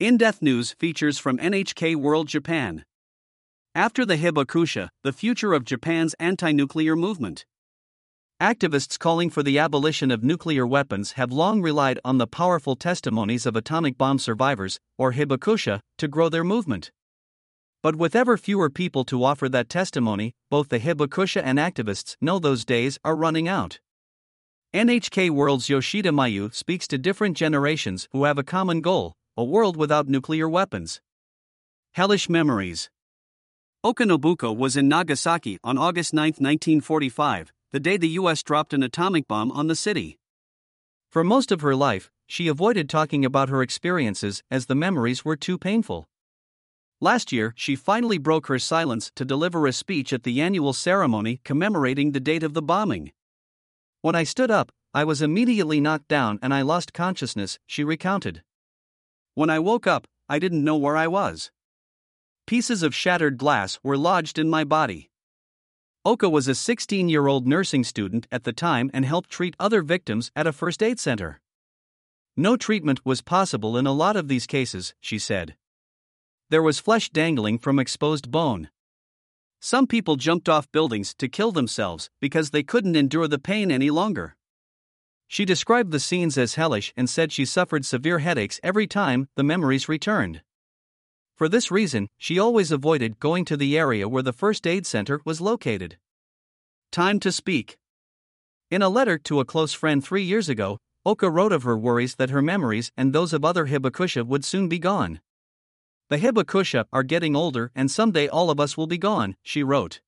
In Depth News features from NHK World Japan. After the Hibakusha, the future of Japan's anti nuclear movement. Activists calling for the abolition of nuclear weapons have long relied on the powerful testimonies of atomic bomb survivors, or Hibakusha, to grow their movement. But with ever fewer people to offer that testimony, both the Hibakusha and activists know those days are running out. NHK World's Yoshida Mayu speaks to different generations who have a common goal a world without nuclear weapons. Hellish Memories Oka Nobuko was in Nagasaki on August 9, 1945, the day the US dropped an atomic bomb on the city. For most of her life, she avoided talking about her experiences as the memories were too painful. Last year, she finally broke her silence to deliver a speech at the annual ceremony commemorating the date of the bombing. When I stood up, I was immediately knocked down and I lost consciousness, she recounted. When I woke up, I didn't know where I was. Pieces of shattered glass were lodged in my body. Oka was a 16 year old nursing student at the time and helped treat other victims at a first aid center. No treatment was possible in a lot of these cases, she said. There was flesh dangling from exposed bone. Some people jumped off buildings to kill themselves because they couldn't endure the pain any longer. She described the scenes as hellish and said she suffered severe headaches every time the memories returned. For this reason, she always avoided going to the area where the first aid center was located. Time to speak. In a letter to a close friend three years ago, Oka wrote of her worries that her memories and those of other Hibakusha would soon be gone. The Hibakusha are getting older and someday all of us will be gone, she wrote.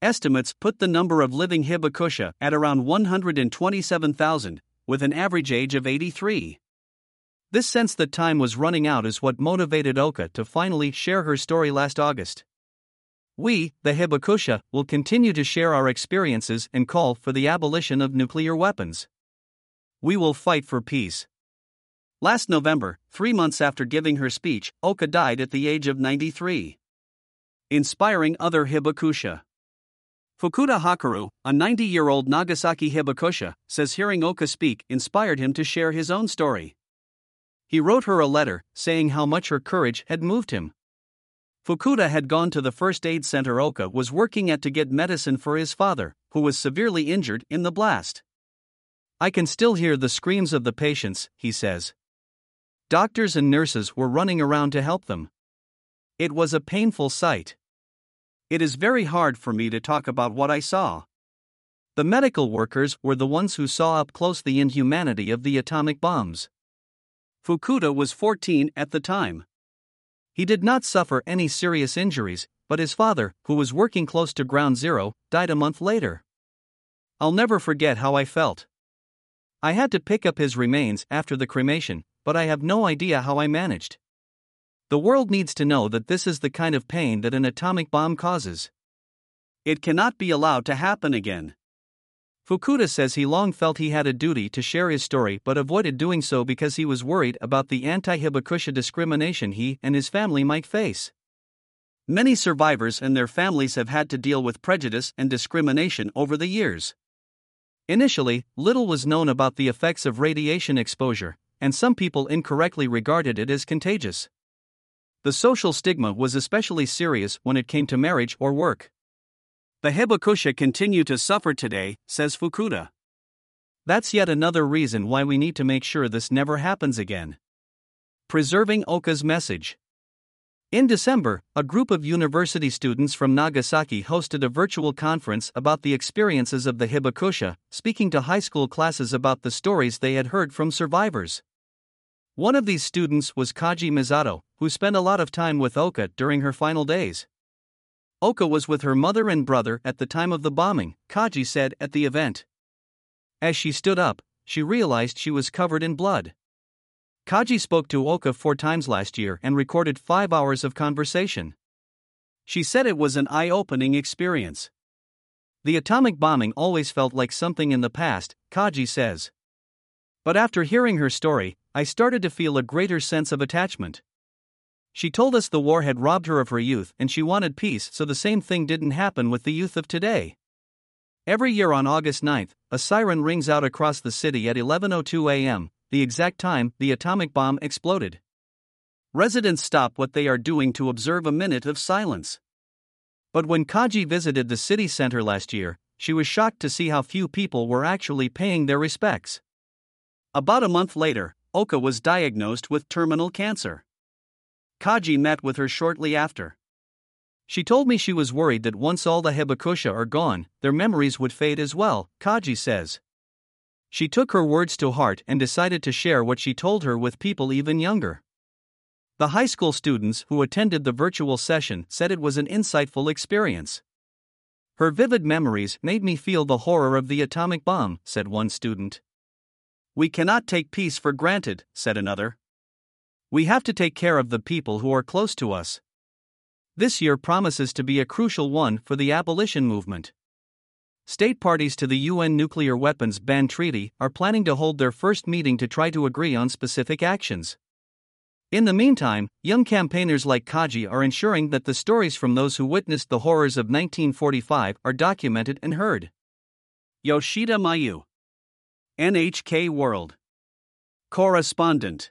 Estimates put the number of living Hibakusha at around 127,000, with an average age of 83. This sense that time was running out is what motivated Oka to finally share her story last August. We, the Hibakusha, will continue to share our experiences and call for the abolition of nuclear weapons. We will fight for peace. Last November, three months after giving her speech, Oka died at the age of 93. Inspiring other Hibakusha. Fukuda Hakaru, a 90 year old Nagasaki Hibakusha, says hearing Oka speak inspired him to share his own story. He wrote her a letter, saying how much her courage had moved him. Fukuda had gone to the first aid center Oka was working at to get medicine for his father, who was severely injured in the blast. I can still hear the screams of the patients, he says. Doctors and nurses were running around to help them. It was a painful sight. It is very hard for me to talk about what I saw. The medical workers were the ones who saw up close the inhumanity of the atomic bombs. Fukuda was 14 at the time. He did not suffer any serious injuries, but his father, who was working close to ground zero, died a month later. I'll never forget how I felt. I had to pick up his remains after the cremation, but I have no idea how I managed. The world needs to know that this is the kind of pain that an atomic bomb causes. It cannot be allowed to happen again. Fukuda says he long felt he had a duty to share his story but avoided doing so because he was worried about the anti Hibakusha discrimination he and his family might face. Many survivors and their families have had to deal with prejudice and discrimination over the years. Initially, little was known about the effects of radiation exposure, and some people incorrectly regarded it as contagious. The social stigma was especially serious when it came to marriage or work. The Hibakusha continue to suffer today, says Fukuda. That's yet another reason why we need to make sure this never happens again. Preserving Oka's message. In December, a group of university students from Nagasaki hosted a virtual conference about the experiences of the Hibakusha, speaking to high school classes about the stories they had heard from survivors. One of these students was Kaji Misato, who spent a lot of time with Oka during her final days. Oka was with her mother and brother at the time of the bombing, Kaji said at the event. As she stood up, she realized she was covered in blood. Kaji spoke to Oka four times last year and recorded five hours of conversation. She said it was an eye opening experience. The atomic bombing always felt like something in the past, Kaji says. But after hearing her story, I started to feel a greater sense of attachment. She told us the war had robbed her of her youth and she wanted peace so the same thing didn't happen with the youth of today. Every year on August 9th, a siren rings out across the city at 11:02 a.m., the exact time the atomic bomb exploded. residents stop what they are doing to observe a minute of silence. But when Kaji visited the city center last year, she was shocked to see how few people were actually paying their respects. About a month later, Oka was diagnosed with terminal cancer. Kaji met with her shortly after. She told me she was worried that once all the hibakusha are gone, their memories would fade as well, Kaji says. She took her words to heart and decided to share what she told her with people even younger. The high school students who attended the virtual session said it was an insightful experience. Her vivid memories made me feel the horror of the atomic bomb, said one student. We cannot take peace for granted, said another. We have to take care of the people who are close to us. This year promises to be a crucial one for the abolition movement. State parties to the UN nuclear weapons ban treaty are planning to hold their first meeting to try to agree on specific actions. In the meantime, young campaigners like Kaji are ensuring that the stories from those who witnessed the horrors of 1945 are documented and heard. Yoshida Mayu, NHK World. Correspondent